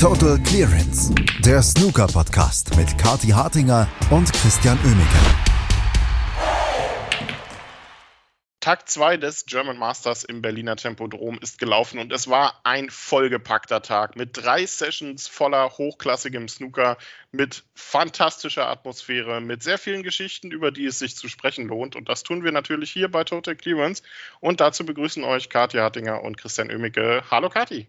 Total Clearance, der Snooker-Podcast mit Kati Hartinger und Christian Oemeke. Tag 2 des German Masters im Berliner Tempodrom ist gelaufen und es war ein vollgepackter Tag mit drei Sessions voller hochklassigem Snooker, mit fantastischer Atmosphäre, mit sehr vielen Geschichten, über die es sich zu sprechen lohnt. Und das tun wir natürlich hier bei Total Clearance. Und dazu begrüßen euch Kathi Hartinger und Christian Oemicke. Hallo Kathi.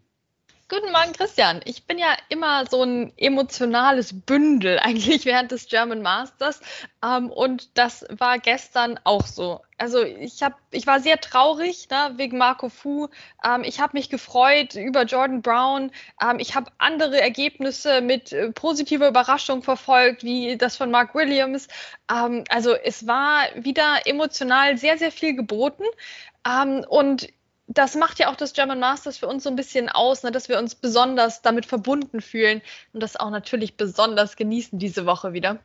Guten Morgen, Christian. Ich bin ja immer so ein emotionales Bündel eigentlich während des German Masters. Ähm, und das war gestern auch so. Also ich, hab, ich war sehr traurig ne, wegen Marco Fu. Ähm, ich habe mich gefreut über Jordan Brown. Ähm, ich habe andere Ergebnisse mit äh, positiver Überraschung verfolgt, wie das von Mark Williams. Ähm, also es war wieder emotional sehr, sehr viel geboten. Ähm, und das macht ja auch das German Masters für uns so ein bisschen aus, ne, dass wir uns besonders damit verbunden fühlen und das auch natürlich besonders genießen diese Woche wieder.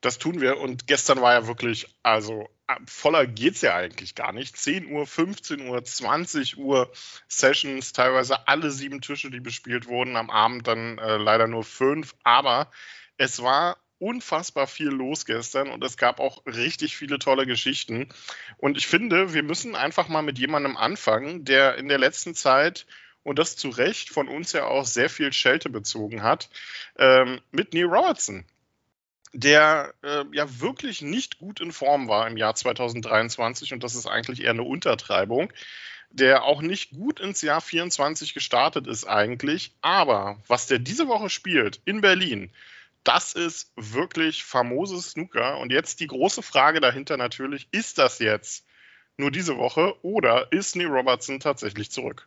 Das tun wir und gestern war ja wirklich, also voller geht es ja eigentlich gar nicht. 10 Uhr, 15 Uhr, 20 Uhr Sessions, teilweise alle sieben Tische, die bespielt wurden, am Abend dann äh, leider nur fünf, aber es war unfassbar viel los gestern und es gab auch richtig viele tolle Geschichten. Und ich finde, wir müssen einfach mal mit jemandem anfangen, der in der letzten Zeit und das zu Recht von uns ja auch sehr viel Schelte bezogen hat, ähm, mit Neil Robertson, der äh, ja wirklich nicht gut in Form war im Jahr 2023 und das ist eigentlich eher eine Untertreibung der auch nicht gut ins Jahr 24 gestartet ist eigentlich. Aber was der diese Woche spielt in Berlin, das ist wirklich famoses Snooker. Und jetzt die große Frage dahinter natürlich, ist das jetzt nur diese Woche oder ist Neil Robertson tatsächlich zurück?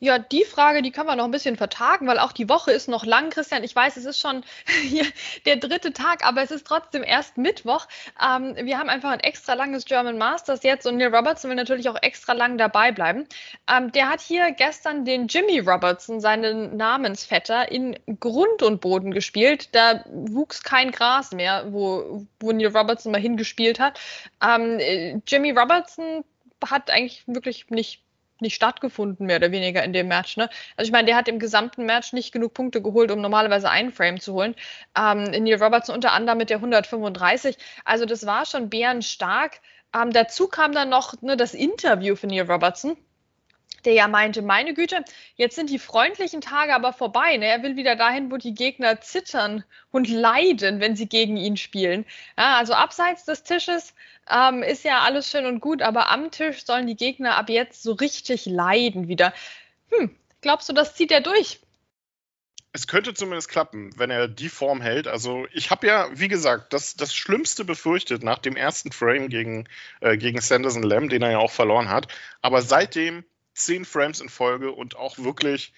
Ja, die Frage, die können wir noch ein bisschen vertagen, weil auch die Woche ist noch lang, Christian. Ich weiß, es ist schon hier der dritte Tag, aber es ist trotzdem erst Mittwoch. Ähm, wir haben einfach ein extra langes German Masters jetzt und Neil Robertson will natürlich auch extra lang dabei bleiben. Ähm, der hat hier gestern den Jimmy Robertson, seinen Namensvetter, in Grund und Boden gespielt. Da wuchs kein Gras mehr, wo, wo Neil Robertson mal hingespielt hat. Ähm, äh, Jimmy Robertson hat eigentlich wirklich nicht nicht stattgefunden, mehr oder weniger in dem Match. Ne? Also ich meine, der hat im gesamten Match nicht genug Punkte geholt, um normalerweise einen Frame zu holen. Ähm, Neil Robertson unter anderem mit der 135. Also das war schon bärenstark. Ähm, dazu kam dann noch ne, das Interview von Neil Robertson der ja meinte, meine Güte, jetzt sind die freundlichen Tage aber vorbei. Ne? Er will wieder dahin, wo die Gegner zittern und leiden, wenn sie gegen ihn spielen. Ja, also abseits des Tisches ähm, ist ja alles schön und gut, aber am Tisch sollen die Gegner ab jetzt so richtig leiden wieder. Hm, glaubst du, das zieht er durch? Es könnte zumindest klappen, wenn er die Form hält. Also ich habe ja, wie gesagt, das, das Schlimmste befürchtet nach dem ersten Frame gegen, äh, gegen Sanderson Lamb, den er ja auch verloren hat. Aber seitdem zehn Frames in Folge und auch wirklich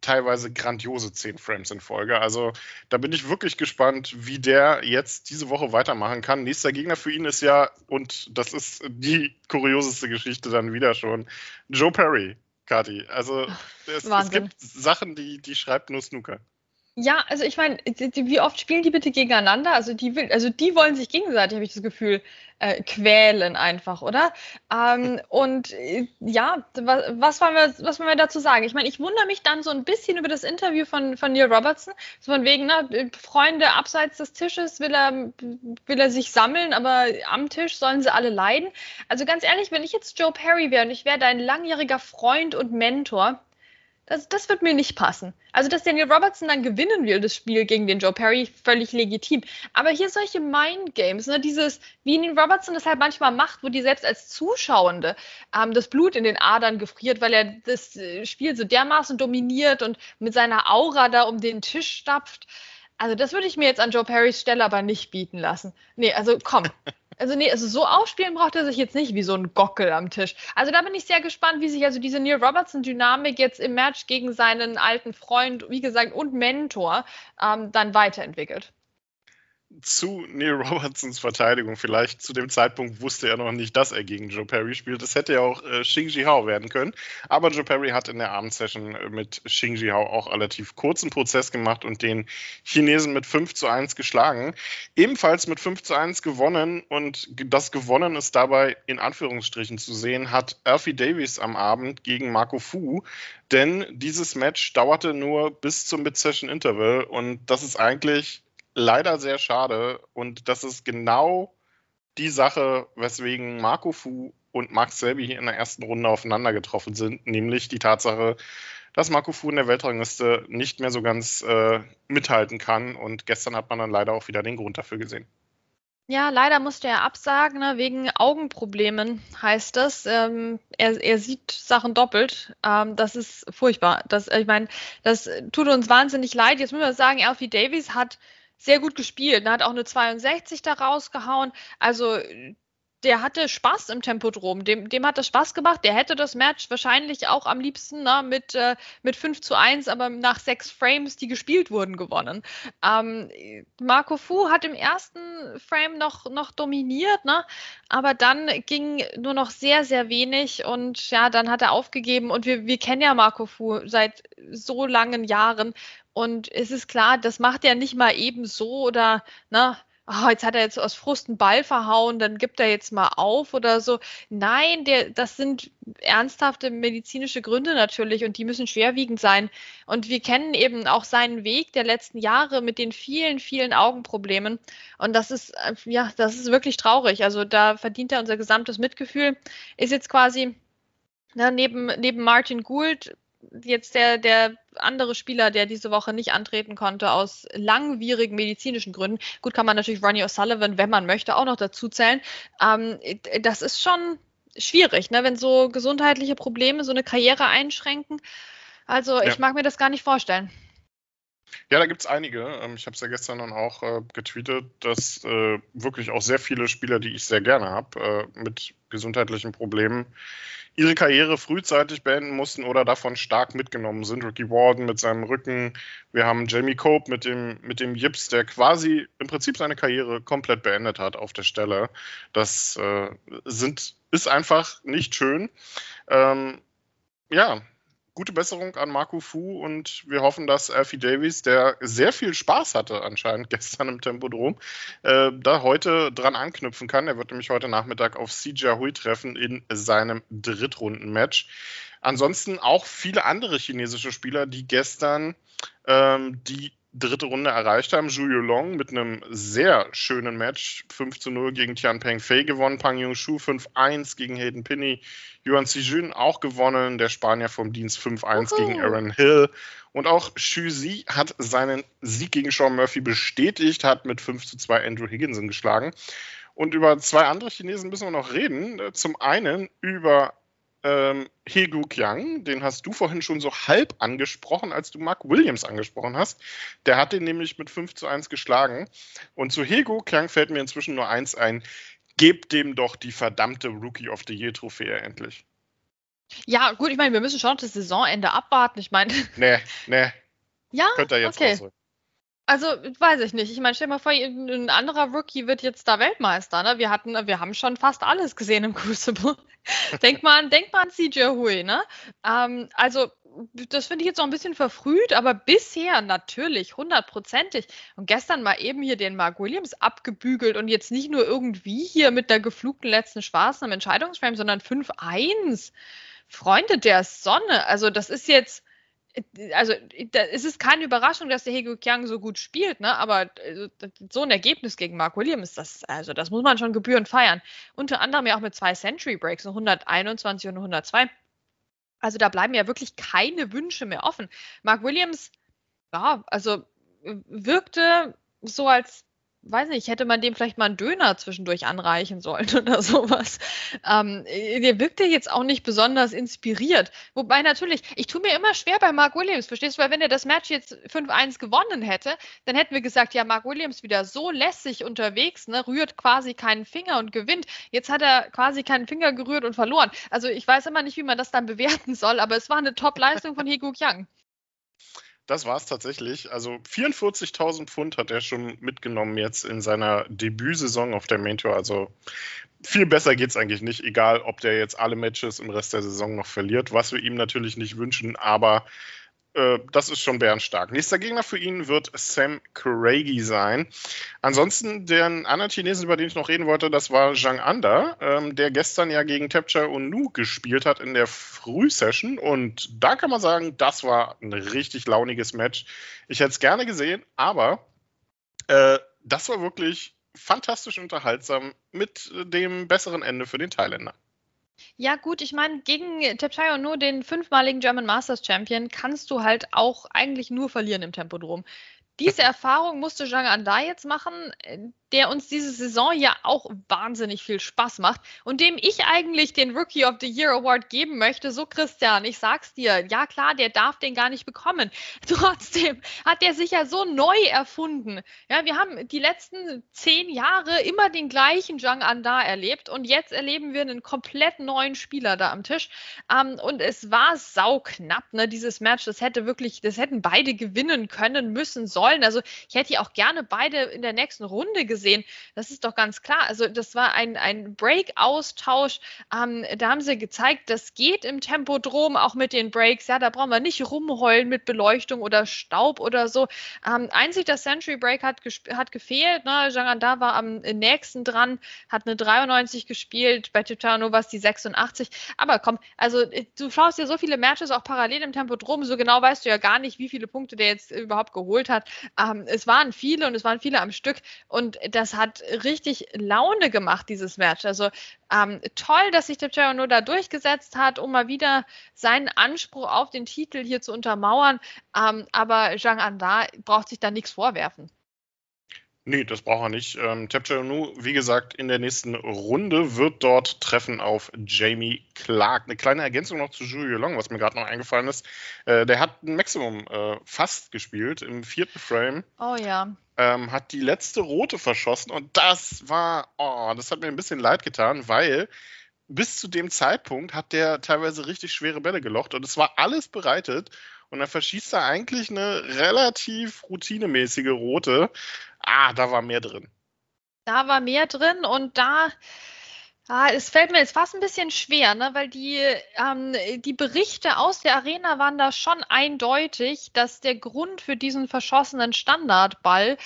teilweise grandiose zehn Frames in Folge. Also da bin ich wirklich gespannt, wie der jetzt diese Woche weitermachen kann. Nächster Gegner für ihn ist ja, und das ist die kurioseste Geschichte dann wieder schon, Joe Perry, Kati. Also es, es gibt Sachen, die, die schreibt nur Snooker. Ja, also ich meine, wie oft spielen die bitte gegeneinander? Also die will, also die wollen sich gegenseitig, habe ich das Gefühl, äh, quälen einfach, oder? Ähm, und äh, ja, was, was, wollen wir, was wollen wir dazu sagen? Ich meine, ich wundere mich dann so ein bisschen über das Interview von, von Neil Robertson, so von wegen, ne, Freunde abseits des Tisches will er, will er sich sammeln, aber am Tisch sollen sie alle leiden. Also ganz ehrlich, wenn ich jetzt Joe Perry wäre und ich wäre dein langjähriger Freund und Mentor, das, das wird mir nicht passen. Also, dass Daniel Robertson dann gewinnen will, das Spiel gegen den Joe Perry, völlig legitim. Aber hier solche Mind-Games, ne, dieses, wie ihn Robertson das halt manchmal macht, wo die selbst als Zuschauende ähm, das Blut in den Adern gefriert, weil er das äh, Spiel so dermaßen dominiert und mit seiner Aura da um den Tisch stapft. Also, das würde ich mir jetzt an Joe Perrys Stelle aber nicht bieten lassen. Nee, also komm. Also nee, also so aufspielen braucht er sich jetzt nicht wie so ein Gockel am Tisch. Also da bin ich sehr gespannt, wie sich also diese Neil Robertson-Dynamik jetzt im Match gegen seinen alten Freund, wie gesagt, und Mentor ähm, dann weiterentwickelt. Zu Neil Robertsons Verteidigung. Vielleicht zu dem Zeitpunkt wusste er noch nicht, dass er gegen Joe Perry spielt. Das hätte ja auch äh, Xing Hao werden können. Aber Joe Perry hat in der Abendsession äh, mit Xing Hao auch relativ kurzen Prozess gemacht und den Chinesen mit 5 zu 1 geschlagen. Ebenfalls mit 5 zu 1 gewonnen und das Gewonnen ist dabei in Anführungsstrichen zu sehen, hat Alfie Davies am Abend gegen Marco Fu. Denn dieses Match dauerte nur bis zum Mid-Session Interval und das ist eigentlich leider sehr schade. Und das ist genau die Sache, weswegen Marco Fu und Max Selby in der ersten Runde aufeinander getroffen sind, nämlich die Tatsache, dass Marco Fu in der Weltrangliste nicht mehr so ganz äh, mithalten kann. Und gestern hat man dann leider auch wieder den Grund dafür gesehen. Ja, leider musste er absagen, ne, wegen Augenproblemen heißt das. Ähm, er, er, sieht Sachen doppelt. Ähm, das ist furchtbar. Das, ich meine, das tut uns wahnsinnig leid. Jetzt müssen wir sagen, Alfie Davies hat sehr gut gespielt. Er hat auch eine 62 da rausgehauen. Also der hatte Spaß im Tempodrom. Dem, dem hat das Spaß gemacht. Der hätte das Match wahrscheinlich auch am liebsten ne, mit, äh, mit 5 zu 1, aber nach sechs Frames, die gespielt wurden, gewonnen. Ähm, Marco Fu hat im ersten Frame noch, noch dominiert, ne? aber dann ging nur noch sehr, sehr wenig und ja, dann hat er aufgegeben. Und wir, wir kennen ja Marco Fu seit so langen Jahren und es ist klar, das macht er nicht mal eben so oder, na, oh, jetzt hat er jetzt aus Frust einen Ball verhauen, dann gibt er jetzt mal auf oder so. Nein, der, das sind ernsthafte medizinische Gründe natürlich und die müssen schwerwiegend sein. Und wir kennen eben auch seinen Weg der letzten Jahre mit den vielen, vielen Augenproblemen. Und das ist, äh, ja, das ist wirklich traurig. Also da verdient er unser gesamtes Mitgefühl. Ist jetzt quasi na, neben, neben Martin Gould jetzt der, der andere Spieler, der diese Woche nicht antreten konnte, aus langwierigen medizinischen Gründen. Gut, kann man natürlich Ronnie O'Sullivan, wenn man möchte, auch noch dazu zählen. Ähm, das ist schon schwierig, ne? wenn so gesundheitliche Probleme so eine Karriere einschränken. Also ja. ich mag mir das gar nicht vorstellen. Ja, da gibt es einige. Ähm, ich habe es ja gestern dann auch äh, getweetet, dass äh, wirklich auch sehr viele Spieler, die ich sehr gerne habe, äh, mit gesundheitlichen Problemen ihre Karriere frühzeitig beenden mussten oder davon stark mitgenommen sind. Ricky Warden mit seinem Rücken, wir haben Jamie Cope mit dem, mit dem Jips, der quasi im Prinzip seine Karriere komplett beendet hat auf der Stelle. Das sind, ist einfach nicht schön. Ähm, ja, gute Besserung an Marco Fu und wir hoffen, dass Alfie Davies, der sehr viel Spaß hatte anscheinend gestern im Tempodrom, äh, da heute dran anknüpfen kann. Er wird nämlich heute Nachmittag auf CJ Hui treffen in seinem Drittrunden-Match. Ansonsten auch viele andere chinesische Spieler, die gestern ähm, die dritte Runde erreicht haben. Julio Long mit einem sehr schönen Match. 5 zu 0 gegen Tian Peng Fei gewonnen. Pang Yung Shu 5-1 gegen Hayden Pinney. Yuan Xijun auch gewonnen. Der Spanier vom Dienst 5-1 gegen Aaron Hill. Und auch Xu Zi hat seinen Sieg gegen Sean Murphy bestätigt, hat mit 5 zu 2 Andrew Higginson geschlagen. Und über zwei andere Chinesen müssen wir noch reden. Zum einen über ähm, Hegu Kiang, den hast du vorhin schon so halb angesprochen, als du Mark Williams angesprochen hast. Der hat den nämlich mit 5 zu 1 geschlagen. Und zu Hegu Kiang fällt mir inzwischen nur eins ein. Gebt dem doch die verdammte Rookie of the Year Trophäe endlich. Ja, gut, ich meine, wir müssen schon das Saisonende abwarten. Ich meine. Nee, nee. Ja, Könnt ihr jetzt okay. Rausholen. Also, weiß ich nicht. Ich meine, stell dir mal vor, ein anderer Rookie wird jetzt da Weltmeister. Ne? Wir hatten, wir haben schon fast alles gesehen im Crucible. denk mal an, denk mal an CJ Hui, ne? Ähm, also, das finde ich jetzt noch ein bisschen verfrüht, aber bisher natürlich hundertprozentig. Und gestern mal eben hier den Mark Williams abgebügelt und jetzt nicht nur irgendwie hier mit der geflugten letzten Spaß am Entscheidungsframe, sondern 5-1. Freunde der Sonne. Also, das ist jetzt also es ist keine Überraschung, dass der Hego Kiang so gut spielt, ne? aber äh, so ein Ergebnis gegen Mark Williams, das, also das muss man schon gebührend feiern. Unter anderem ja auch mit zwei Century Breaks, 121 und 102. Also da bleiben ja wirklich keine Wünsche mehr offen. Mark Williams, ja, also wirkte so, als weiß nicht, hätte man dem vielleicht mal einen Döner zwischendurch anreichen sollen oder sowas. Ähm, der wirkte jetzt auch nicht besonders inspiriert. Wobei natürlich, ich tue mir immer schwer bei Mark Williams, verstehst du? Weil wenn er das Match jetzt 5-1 gewonnen hätte, dann hätten wir gesagt, ja, Mark Williams wieder so lässig unterwegs, ne, rührt quasi keinen Finger und gewinnt. Jetzt hat er quasi keinen Finger gerührt und verloren. Also ich weiß immer nicht, wie man das dann bewerten soll, aber es war eine Top-Leistung von Hego Yang. Das war es tatsächlich. Also 44.000 Pfund hat er schon mitgenommen jetzt in seiner Debütsaison auf der Main Tour. Also viel besser geht es eigentlich nicht, egal ob der jetzt alle Matches im Rest der Saison noch verliert, was wir ihm natürlich nicht wünschen, aber äh, das ist schon bärenstark. Nächster Gegner für ihn wird Sam Craigie sein. Ansonsten, den anderen Chinesen, über den ich noch reden wollte, das war Zhang Anda, ähm, der gestern ja gegen Tapcha und Nu gespielt hat in der Frühsession. Und da kann man sagen, das war ein richtig launiges Match. Ich hätte es gerne gesehen, aber äh, das war wirklich fantastisch unterhaltsam mit dem besseren Ende für den Thailänder. Ja, gut, ich meine, gegen Tepchayo nur den fünfmaligen German Masters Champion kannst du halt auch eigentlich nur verlieren im Tempodrom. Diese Erfahrung musste Zhang Anda jetzt machen der uns diese Saison ja auch wahnsinnig viel Spaß macht und dem ich eigentlich den Rookie of the Year Award geben möchte. So, Christian, ich sag's dir, ja klar, der darf den gar nicht bekommen. Trotzdem hat der sich ja so neu erfunden. Ja, wir haben die letzten zehn Jahre immer den gleichen Zhang Anda erlebt und jetzt erleben wir einen komplett neuen Spieler da am Tisch. Ähm, und es war sauknapp, ne, dieses Match. Das hätte wirklich, das hätten beide gewinnen können, müssen, sollen. Also ich hätte ja auch gerne beide in der nächsten Runde gesehen gesehen. Das ist doch ganz klar. Also das war ein, ein Break-Austausch. Ähm, da haben sie gezeigt, das geht im Tempodrom, auch mit den Breaks. Ja, da brauchen wir nicht rumheulen mit Beleuchtung oder Staub oder so. Ähm, einzig das Century Break hat, hat gefehlt. Ne? Janganda war am nächsten dran, hat eine 93 gespielt, bei Titano war es die 86. Aber komm, also äh, du schaust dir so viele Matches auch parallel im Tempodrom, so genau weißt du ja gar nicht, wie viele Punkte der jetzt überhaupt geholt hat. Ähm, es waren viele und es waren viele am Stück und das hat richtig Laune gemacht, dieses Match. Also ähm, toll, dass sich der nur da durchgesetzt hat, um mal wieder seinen Anspruch auf den Titel hier zu untermauern. Ähm, aber Zhang Anda braucht sich da nichts vorwerfen. Nee, das braucht er nicht. Ähm, Nu, wie gesagt, in der nächsten Runde wird dort treffen auf Jamie Clark. Eine kleine Ergänzung noch zu Julio Long, was mir gerade noch eingefallen ist. Äh, der hat ein Maximum äh, fast gespielt im vierten Frame. Oh ja. Ähm, hat die letzte rote verschossen und das war, oh, das hat mir ein bisschen leid getan, weil bis zu dem Zeitpunkt hat der teilweise richtig schwere Bälle gelocht und es war alles bereitet und dann verschießt er eigentlich eine relativ routinemäßige rote. Ah, da war mehr drin. Da war mehr drin und da. Ah, es fällt mir jetzt fast ein bisschen schwer, ne? weil die, ähm, die Berichte aus der Arena waren da schon eindeutig, dass der Grund für diesen verschossenen Standardball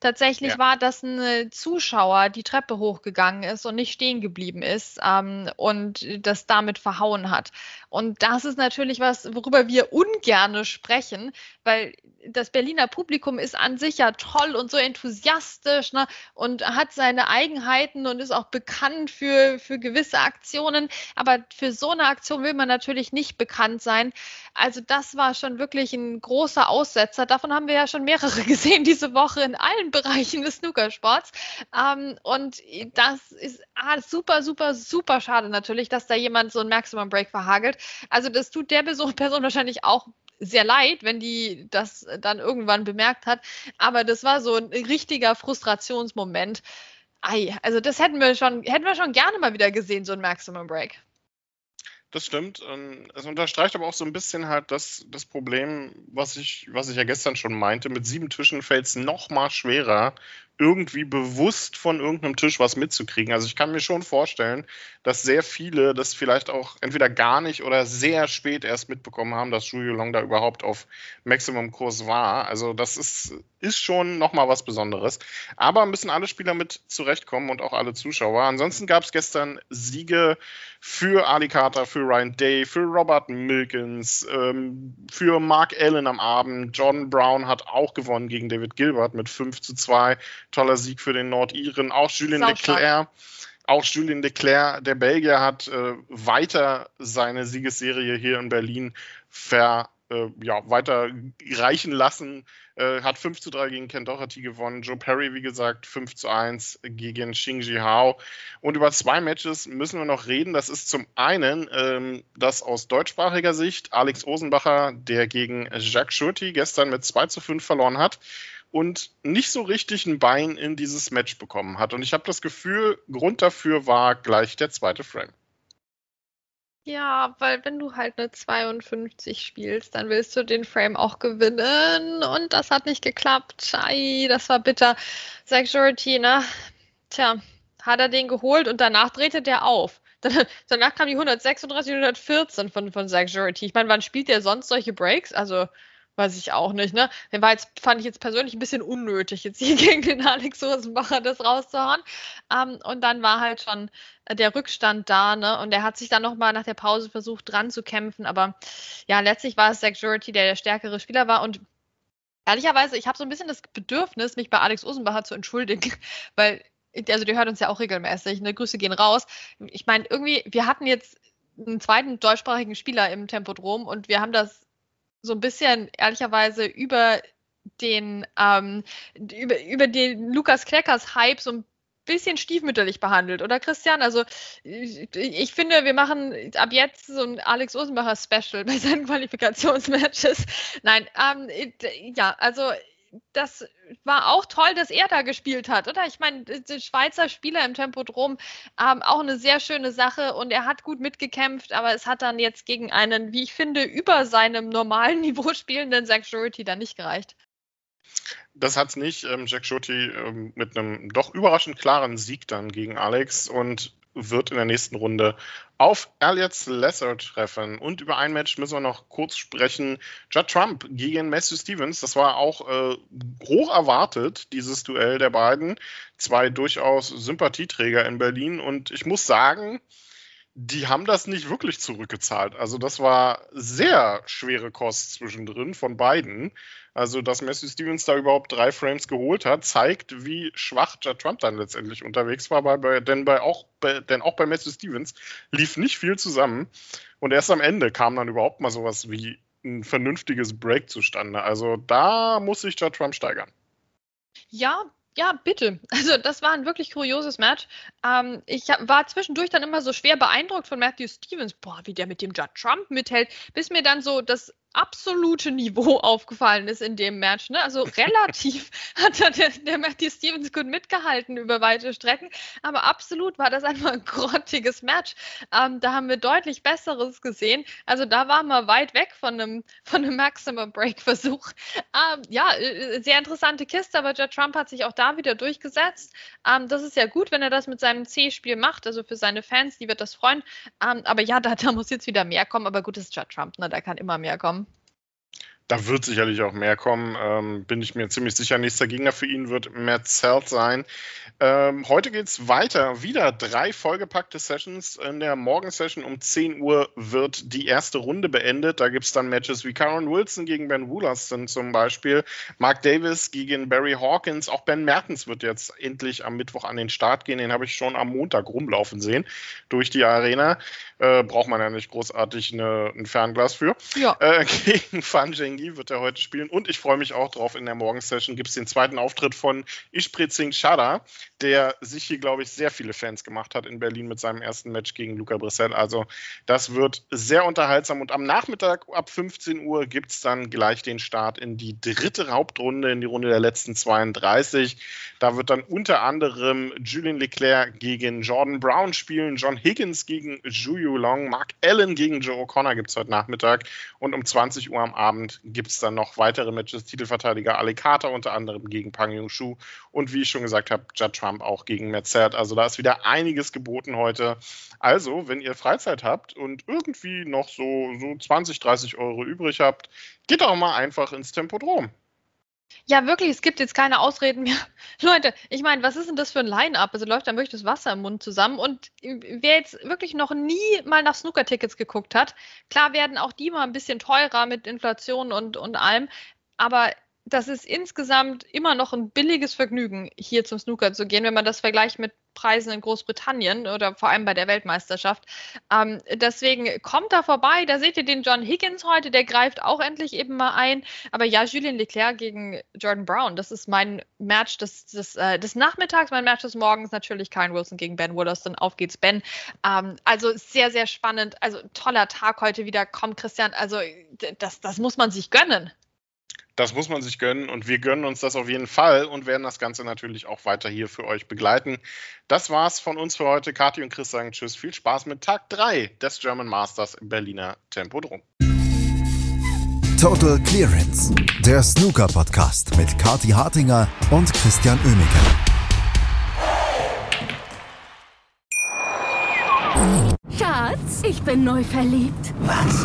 Tatsächlich ja. war das ein Zuschauer die Treppe hochgegangen ist und nicht stehen geblieben ist ähm, und das damit verhauen hat. Und das ist natürlich was, worüber wir ungerne sprechen, weil das Berliner Publikum ist an sich ja toll und so enthusiastisch ne, und hat seine Eigenheiten und ist auch bekannt für, für gewisse Aktionen. Aber für so eine Aktion will man natürlich nicht bekannt sein. Also das war schon wirklich ein großer Aussetzer. Davon haben wir ja schon mehrere gesehen diese Woche in allen Bereichen des Snookersports. Ähm, und das ist ah, super, super, super schade natürlich, dass da jemand so ein Maximum Break verhagelt. Also das tut der Person wahrscheinlich auch sehr leid, wenn die das dann irgendwann bemerkt hat. Aber das war so ein richtiger Frustrationsmoment. Ei, also das hätten wir schon, hätten wir schon gerne mal wieder gesehen, so ein Maximum Break. Das stimmt. Ähm, es unterstreicht aber auch so ein bisschen halt das, das Problem, was ich, was ich ja gestern schon meinte. Mit sieben Tischen fällt es noch mal schwerer, irgendwie bewusst von irgendeinem Tisch was mitzukriegen. Also ich kann mir schon vorstellen, dass sehr viele das vielleicht auch entweder gar nicht oder sehr spät erst mitbekommen haben, dass Julio Long da überhaupt auf Maximum-Kurs war. Also das ist, ist schon nochmal was Besonderes. Aber müssen alle Spieler mit zurechtkommen und auch alle Zuschauer. Ansonsten gab es gestern Siege für Ali Carter, für Ryan Day, für Robert Milkins, ähm, für Mark Allen am Abend. Jordan Brown hat auch gewonnen gegen David Gilbert mit 5 zu 2 toller Sieg für den Nordiren. Auch Julien Leclerc, auch Julien Leclerc, der Belgier, hat äh, weiter seine Siegesserie hier in Berlin ver, äh, ja, weiter reichen lassen. Äh, hat 5 zu 3 gegen Ken Doherty gewonnen. Joe Perry, wie gesagt, 5 zu 1 gegen Xing Hao. Und über zwei Matches müssen wir noch reden. Das ist zum einen ähm, das aus deutschsprachiger Sicht Alex Osenbacher, der gegen Jacques Schurti gestern mit 2 zu 5 verloren hat und nicht so richtig ein Bein in dieses Match bekommen hat. Und ich habe das Gefühl, Grund dafür war gleich der zweite Frame. Ja, weil wenn du halt eine 52 spielst, dann willst du den Frame auch gewinnen. Und das hat nicht geklappt. Ei, das war bitter. Zach Jority, ne? Tja, hat er den geholt und danach drehte der auf. Dann, danach kam die 136, 114 von, von Zach. Ich meine, wann spielt der sonst solche Breaks? Also, weiß ich auch nicht, ne? Der war jetzt, fand ich jetzt persönlich ein bisschen unnötig, jetzt hier gegen den Alex Rosenbacher das rauszuhauen. Ähm, und dann war halt schon äh, der Rückstand da, ne? Und er hat sich dann nochmal nach der Pause versucht, dran zu kämpfen. Aber ja, letztlich war es Zach Jurity, der der stärkere Spieler war. Und ehrlicherweise, ich habe so ein bisschen das Bedürfnis, mich bei Alex Rosenbacher zu entschuldigen, weil, also die hört uns ja auch regelmäßig, ne? Grüße gehen raus. Ich meine, irgendwie, wir hatten jetzt einen zweiten deutschsprachigen Spieler im Tempodrom und wir haben das so ein bisschen ehrlicherweise über den, ähm, über, über den Lukas Kleckers Hype so ein bisschen stiefmütterlich behandelt, oder Christian? Also ich, ich, finde, wir machen ab jetzt so ein Alex Osenbacher Special bei seinen Qualifikationsmatches. Nein, ähm, ja, also das war auch toll, dass er da gespielt hat, oder? Ich meine, der Schweizer Spieler im Tempodrom, ähm, auch eine sehr schöne Sache und er hat gut mitgekämpft, aber es hat dann jetzt gegen einen, wie ich finde, über seinem normalen Niveau spielenden Zach Jurity dann nicht gereicht. Das hat es nicht. Ähm, Jack Shorty ähm, mit einem doch überraschend klaren Sieg dann gegen Alex und wird in der nächsten Runde auf Elliot Lesser treffen. Und über ein Match müssen wir noch kurz sprechen. Judd Trump gegen Matthew Stevens. Das war auch äh, hoch erwartet, dieses Duell der beiden. Zwei durchaus Sympathieträger in Berlin. Und ich muss sagen, die haben das nicht wirklich zurückgezahlt. Also das war sehr schwere Kost zwischendrin von beiden. Also dass Matthew Stevens da überhaupt drei Frames geholt hat, zeigt, wie schwach Judd Trump dann letztendlich unterwegs war. Bei, denn, bei auch, bei, denn auch bei Matthew Stevens lief nicht viel zusammen. Und erst am Ende kam dann überhaupt mal sowas wie ein vernünftiges Break zustande. Also da muss sich Judd Trump steigern. Ja, ja, bitte. Also das war ein wirklich kurioses Match. Ähm, ich war zwischendurch dann immer so schwer beeindruckt von Matthew Stevens, boah, wie der mit dem Judd Trump mithält, bis mir dann so das absolute Niveau aufgefallen ist in dem Match. Ne? Also relativ hat der, der Matthew Stevens gut mitgehalten über weite Strecken, aber absolut war das einfach ein grottiges Match. Ähm, da haben wir deutlich Besseres gesehen. Also da waren wir weit weg von einem, von einem Maximum Break Versuch. Ähm, ja, äh, sehr interessante Kiste, aber Judd Trump hat sich auch da wieder durchgesetzt. Ähm, das ist ja gut, wenn er das mit seinem C-Spiel macht. Also für seine Fans, die wird das freuen. Ähm, aber ja, da, da muss jetzt wieder mehr kommen. Aber gut, das ist Judd Trump, ne? da kann immer mehr kommen. Da wird sicherlich auch mehr kommen, ähm, bin ich mir ziemlich sicher. Nächster Gegner für ihn wird Matt Zelt sein. Ähm, heute geht es weiter. Wieder drei vollgepackte Sessions. In der Morgensession um 10 Uhr wird die erste Runde beendet. Da gibt es dann Matches wie Karen Wilson gegen Ben Woolaston zum Beispiel, Mark Davis gegen Barry Hawkins. Auch Ben Mertens wird jetzt endlich am Mittwoch an den Start gehen. Den habe ich schon am Montag rumlaufen sehen durch die Arena. Äh, braucht man ja nicht großartig eine, ein Fernglas für. Ja. Äh, gegen Fan Zhengyi wird er heute spielen. Und ich freue mich auch drauf, in der Morgensession gibt es den zweiten Auftritt von Ishprit Singh Chada, der sich hier, glaube ich, sehr viele Fans gemacht hat in Berlin mit seinem ersten Match gegen Luca Brissell. Also das wird sehr unterhaltsam. Und am Nachmittag ab 15 Uhr gibt es dann gleich den Start in die dritte Hauptrunde, in die Runde der letzten 32. Da wird dann unter anderem Julian Leclerc gegen Jordan Brown spielen, John Higgins gegen Juju Long, Mark Allen gegen Joe O'Connor gibt es heute Nachmittag. Und um 20 Uhr am Abend gibt es dann noch weitere Matches. Titelverteidiger Ali Carter unter anderem gegen Pang Yung Shu und wie ich schon gesagt habe, Judd Trump auch gegen Metzert. Also da ist wieder einiges geboten heute. Also, wenn ihr Freizeit habt und irgendwie noch so, so 20, 30 Euro übrig habt, geht doch mal einfach ins Tempodrom. Ja, wirklich, es gibt jetzt keine Ausreden mehr. Leute, ich meine, was ist denn das für ein Line-Up? Also läuft da wirklich das Wasser im Mund zusammen. Und wer jetzt wirklich noch nie mal nach Snooker-Tickets geguckt hat, klar werden auch die mal ein bisschen teurer mit Inflation und, und allem. Aber das ist insgesamt immer noch ein billiges Vergnügen, hier zum Snooker zu gehen, wenn man das vergleicht mit Preisen in Großbritannien oder vor allem bei der Weltmeisterschaft. Ähm, deswegen kommt da vorbei. Da seht ihr den John Higgins heute, der greift auch endlich eben mal ein. Aber ja, Julien Leclerc gegen Jordan Brown, das ist mein Match des, des, äh, des Nachmittags, mein Match des Morgens. Natürlich Kyle Wilson gegen Ben Wooderston. Auf geht's, Ben. Ähm, also sehr, sehr spannend. Also toller Tag heute wieder. Kommt Christian, also das, das muss man sich gönnen Das muss man sich gönnen und wir gönnen uns das auf jeden Fall und werden das Ganze natürlich auch weiter hier für euch begleiten. Das war's von uns für heute. Kathi und Chris sagen Tschüss. Viel Spaß mit Tag 3 des German Masters im Berliner Tempodrom. Total Clearance, der Snooker-Podcast mit Kathi Hartinger und Christian Oemeke. Schatz, ich bin neu verliebt. Was?